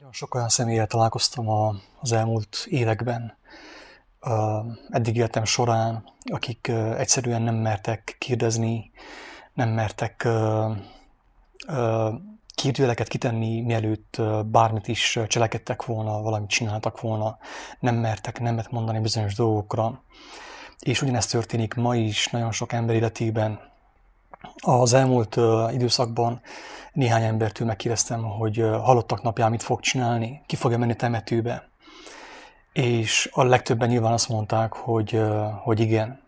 Nagyon sok olyan személyel találkoztam az elmúlt években, eddig életem során, akik egyszerűen nem mertek kérdezni, nem mertek kérdőjeleket kitenni, mielőtt bármit is cselekedtek volna, valamit csináltak volna, nem mertek nemet mondani bizonyos dolgokra. És ugyanezt történik ma is nagyon sok ember életében. Az elmúlt időszakban néhány embertől megkérdeztem, hogy halottak napján mit fog csinálni, ki fogja menni temetőbe. És a legtöbben nyilván azt mondták, hogy, hogy igen.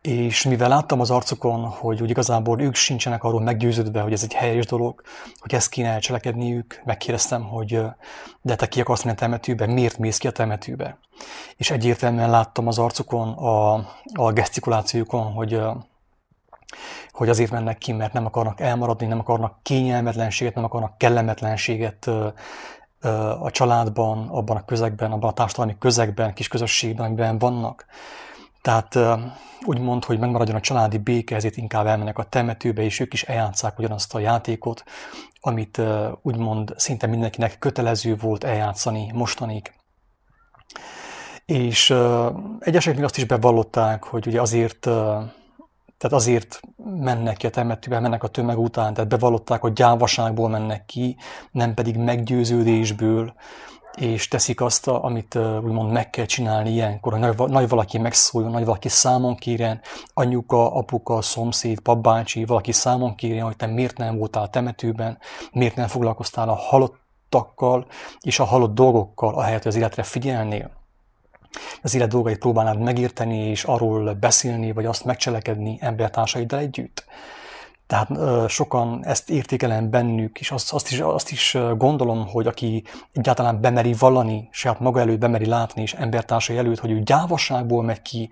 És mivel láttam az arcukon, hogy úgy igazából ők sincsenek arról meggyőződve, hogy ez egy helyes dolog, hogy ezt kéne cselekedniük, megkérdeztem, hogy de te ki akarsz menni a temetőbe, miért mész ki a temetőbe? És egyértelműen láttam az arcukon, a, a gesztikulációkon, hogy, hogy azért mennek ki, mert nem akarnak elmaradni, nem akarnak kényelmetlenséget, nem akarnak kellemetlenséget a családban, abban a közegben, abban a társadalmi közegben, kis közösségben, amiben vannak. Tehát úgymond, hogy megmaradjon a családi béke, ezért inkább elmennek a temetőbe, és ők is eljátszák ugyanazt a játékot, amit úgymond szinte mindenkinek kötelező volt eljátszani mostanig. És egyesek még azt is bevallották, hogy ugye azért tehát azért mennek ki a temetőbe, mennek a tömeg után, tehát bevallották, hogy gyávaságból mennek ki, nem pedig meggyőződésből, és teszik azt, amit úgymond meg kell csinálni ilyenkor, hogy nagy, valaki megszóljon, nagy valaki számon kérjen, anyuka, apuka, szomszéd, papbácsi, valaki számon kérjen, hogy te miért nem voltál a temetőben, miért nem foglalkoztál a halottakkal és a halott dolgokkal, ahelyett, hogy az életre figyelnél az élet dolgait próbálnád megérteni, és arról beszélni, vagy azt megcselekedni embertársaiddal együtt. Tehát sokan ezt értékelem bennük, és azt, azt, is, azt is gondolom, hogy aki egyáltalán bemeri vallani, saját maga előtt bemeri látni, és embertársai előtt, hogy ő gyávasságból megy ki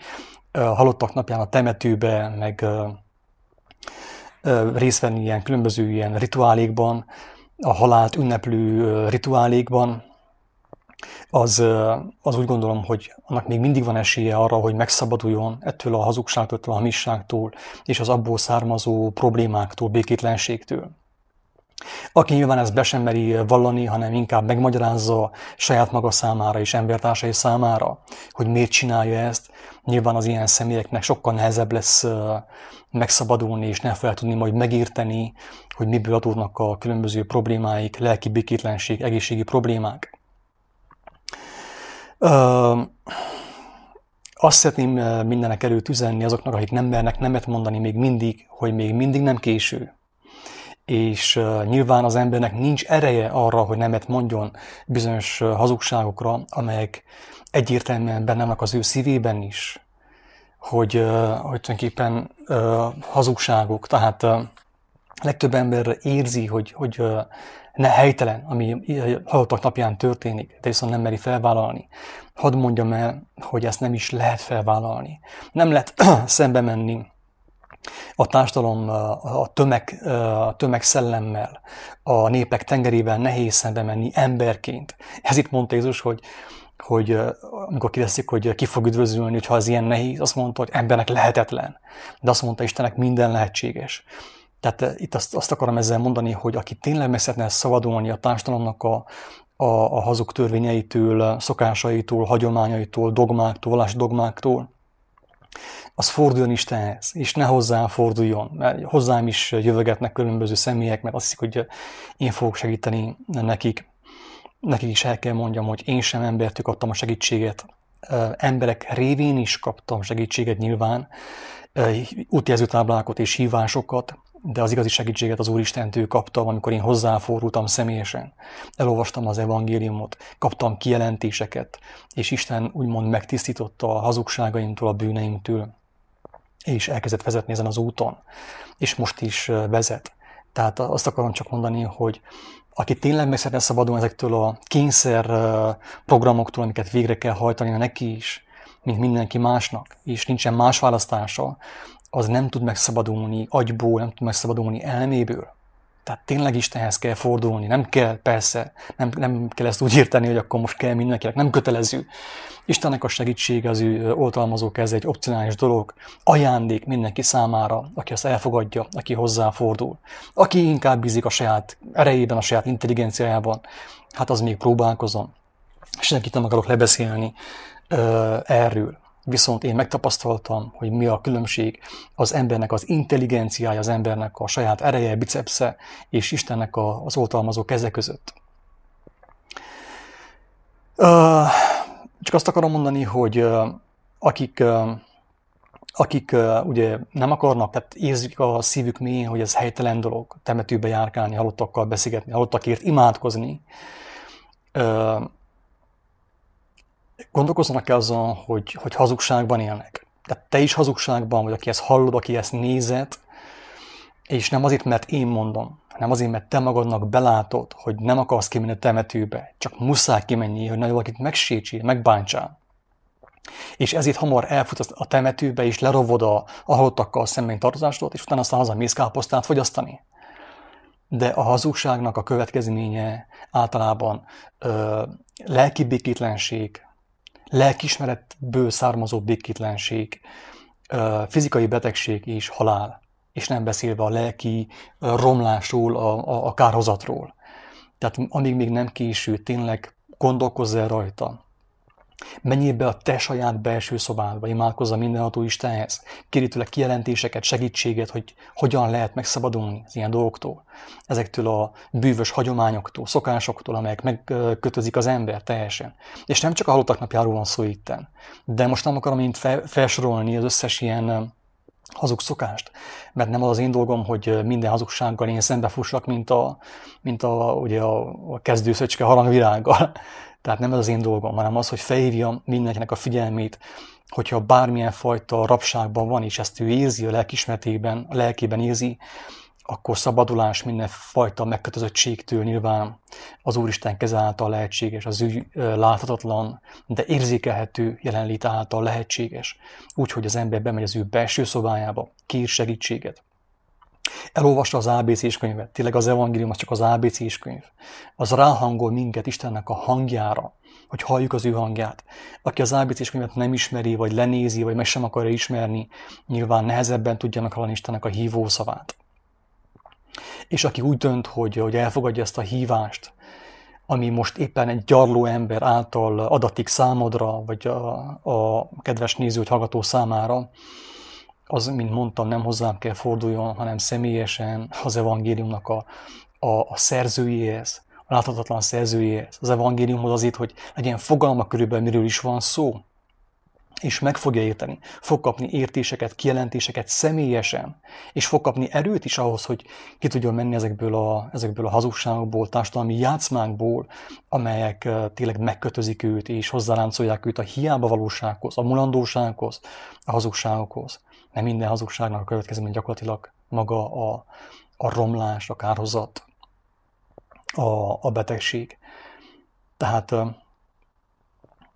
halottak napján a temetőbe, meg részt venni ilyen különböző ilyen rituálékban, a halált ünneplő rituálékban, az, az úgy gondolom, hogy annak még mindig van esélye arra, hogy megszabaduljon ettől a hazugságtól, ettől a hamisságtól, és az abból származó problémáktól, békétlenségtől. Aki nyilván ezt be sem meri vallani, hanem inkább megmagyarázza saját maga számára és embertársai számára, hogy miért csinálja ezt, nyilván az ilyen személyeknek sokkal nehezebb lesz megszabadulni, és nem fel tudni majd megérteni, hogy miből adódnak a különböző problémáik, lelki békétlenség, egészségi problémák. Azt szeretném mindenek előtt üzenni azoknak, akik nem mernek nemet mondani még mindig, hogy még mindig nem késő. És nyilván az embernek nincs ereje arra, hogy nemet mondjon bizonyos hazugságokra, amelyek egyértelműen benne vannak az ő szívében is, hogy, hogy tulajdonképpen hazugságok. Tehát legtöbb ember érzi, hogy, hogy ne helytelen, ami halottak napján történik, de viszont nem meri felvállalni. Hadd mondjam el, hogy ezt nem is lehet felvállalni. Nem lehet szembe menni a társadalom, a, tömeg, a tömegszellemmel, a népek tengerével nehéz szembe menni emberként. Ez itt mondta Jézus, hogy, hogy amikor kérdezik, hogy ki fog üdvözülni, hogyha az ilyen nehéz, azt mondta, hogy embernek lehetetlen. De azt mondta Istennek minden lehetséges. Tehát eh, itt azt, azt akarom ezzel mondani, hogy aki tényleg meg szeretne szabadulni a társadalomnak a, a, a hazug törvényeitől, szokásaitól, hagyományaitól, dogmáktól, vallási dogmáktól, az forduljon Istenhez, és ne hozzám forduljon, mert hozzám is jövögetnek különböző személyek, mert azt hiszik, hogy én fogok segíteni nekik. Nekik is el kell mondjam, hogy én sem embertől kaptam a segítséget. Emberek révén is kaptam segítséget nyilván, útjelzőtáblákat és hívásokat, de az igazi segítséget az Úristentől kaptam, amikor én hozzáfordultam személyesen. Elolvastam az evangéliumot, kaptam kijelentéseket, és Isten úgymond megtisztította a hazugságaimtól, a bűneimtől, és elkezdett vezetni ezen az úton, és most is vezet. Tehát azt akarom csak mondani, hogy aki tényleg meg szeretne szabadulni ezektől a kényszer programoktól, amiket végre kell hajtani neki is, mint mindenki másnak, és nincsen más választása, az nem tud megszabadulni agyból, nem tud megszabadulni elméből. Tehát tényleg Istenhez kell fordulni, nem kell, persze, nem, nem kell ezt úgy érteni, hogy akkor most kell mindenkinek, nem kötelező. Istennek a segítsége az ő oltalmazó keze egy opcionális dolog, ajándék mindenki számára, aki azt elfogadja, aki hozzáfordul. Aki inkább bízik a saját erejében, a saját intelligenciájában, hát az még próbálkozom. Senkit nem akarok lebeszélni uh, erről. Viszont én megtapasztaltam, hogy mi a különbség az embernek az intelligenciája, az embernek a saját ereje, bicepsze és Istennek az oltalmazó keze között. Csak azt akarom mondani, hogy akik, akik ugye nem akarnak, tehát érzik a szívük mélyén, hogy ez helytelen dolog, temetőbe járkálni, halottakkal beszélgetni, halottakért imádkozni, gondolkozzanak el azon, hogy, hogy hazugságban élnek. Tehát te is hazugságban vagy, aki ezt hallod, aki ezt nézed, és nem azért, mert én mondom, hanem azért, mert te magadnak belátod, hogy nem akarsz kimenni a temetőbe, csak muszáj kimenni, hogy nagyon valakit megsétsél, megbántsál. És ezért hamar elfut a temetőbe, és lerovod a, a halottakkal szemben tartozásodat, és utána aztán hazamész káposztát fogyasztani. De a hazugságnak a következménye általában ö, lelki békétlenség, lelkismeretből származó békétlenség, fizikai betegség és halál, és nem beszélve a lelki romlásról, a, a, a kárhozatról. Tehát amíg még nem késő, tényleg gondolkozz el rajta, Menjél be a te saját belső szobádba, imádkozz a mindenható Istenhez, kérj tőle kijelentéseket, segítséget, hogy hogyan lehet megszabadulni az ilyen dolgoktól, ezektől a bűvös hagyományoktól, szokásoktól, amelyek megkötözik az ember teljesen. És nem csak a halottak napjáról van szó itten, de most nem akarom én felsorolni az összes ilyen hazug szokást, mert nem az az én dolgom, hogy minden hazugsággal én szembefussak, mint a, mint a, ugye a, a kezdőszöcske harangvirággal. Tehát nem ez az én dolgom, hanem az, hogy felhívjam mindenkinek a figyelmét, hogyha bármilyen fajta rabságban van, és ezt ő érzi a lelkismertében, a lelkében érzi, akkor szabadulás mindenfajta megkötözöttségtől nyilván az Úristen keze által lehetséges, az ő láthatatlan, de érzékelhető jelenlét által lehetséges, úgyhogy az ember bemegy az ő belső szobájába, kér segítséget. Elolvasta az ABC-s könyvet, tényleg az evangélium az csak az ABC-s könyv. Az ráhangol minket Istennek a hangjára, hogy halljuk az ő hangját. Aki az ABC-s könyvet nem ismeri, vagy lenézi, vagy meg sem akarja ismerni, nyilván nehezebben tudja meghallani Istennek a hívó szavát. És aki úgy dönt, hogy, hogy elfogadja ezt a hívást, ami most éppen egy gyarló ember által adatik számodra, vagy a, a kedves néző, hallgató számára, az, mint mondtam, nem hozzám kell forduljon, hanem személyesen az evangéliumnak a, a, a szerzőjéhez, a láthatatlan szerzőjéhez, az evangéliumhoz azért, hogy legyen fogalma körülbelül, miről is van szó, és meg fogja érteni. Fog kapni értéseket, kijelentéseket személyesen, és fog kapni erőt is ahhoz, hogy ki tudjon menni ezekből a, ezekből a hazugságokból, társadalmi játszmákból, amelyek tényleg megkötözik őt, és hozzáráncolják őt a hiába valósághoz, a mulandósághoz, a hazugságokhoz mert minden hazugságnak a következmény gyakorlatilag maga a, a romlás, a kárhozat, a, a betegség. Tehát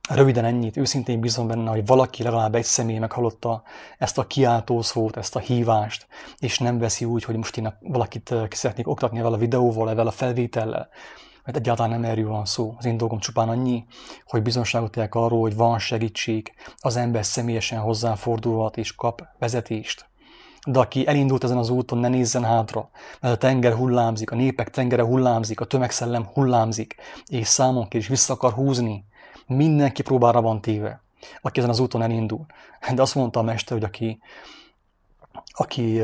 röviden ennyit, őszintén bízom benne, hogy valaki legalább egy személy meghallotta ezt a kiáltó szót, ezt a hívást, és nem veszi úgy, hogy most én valakit ki szeretnék oktatni ezzel a videóval, ezzel a felvétellel, mert egyáltalán nem erről van szó. Az én dolgom csupán annyi, hogy bizonságot tegyek arról, hogy van segítség, az ember személyesen hozzáfordulhat és kap vezetést. De aki elindult ezen az úton, ne nézzen hátra, mert a tenger hullámzik, a népek tengere hullámzik, a tömegszellem hullámzik, és számon is vissza akar húzni. Mindenki próbára van téve, aki ezen az úton elindul. De azt mondta a mester, hogy aki, aki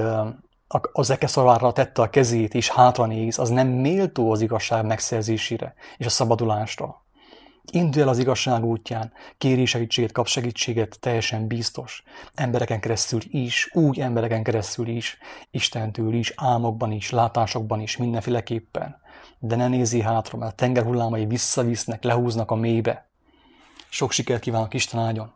az ekeszavára tette a kezét és hátra néz, az nem méltó az igazság megszerzésére és a szabadulásra. Indulj el az igazság útján, kéri segítséget, kap segítséget, teljesen biztos. Embereken keresztül is, úgy embereken keresztül is, Istentől is, álmokban is, látásokban is, mindenféleképpen. De ne nézi hátra, mert a tenger hullámai visszavisznek, lehúznak a mélybe. Sok sikert kívánok Isten áldjon!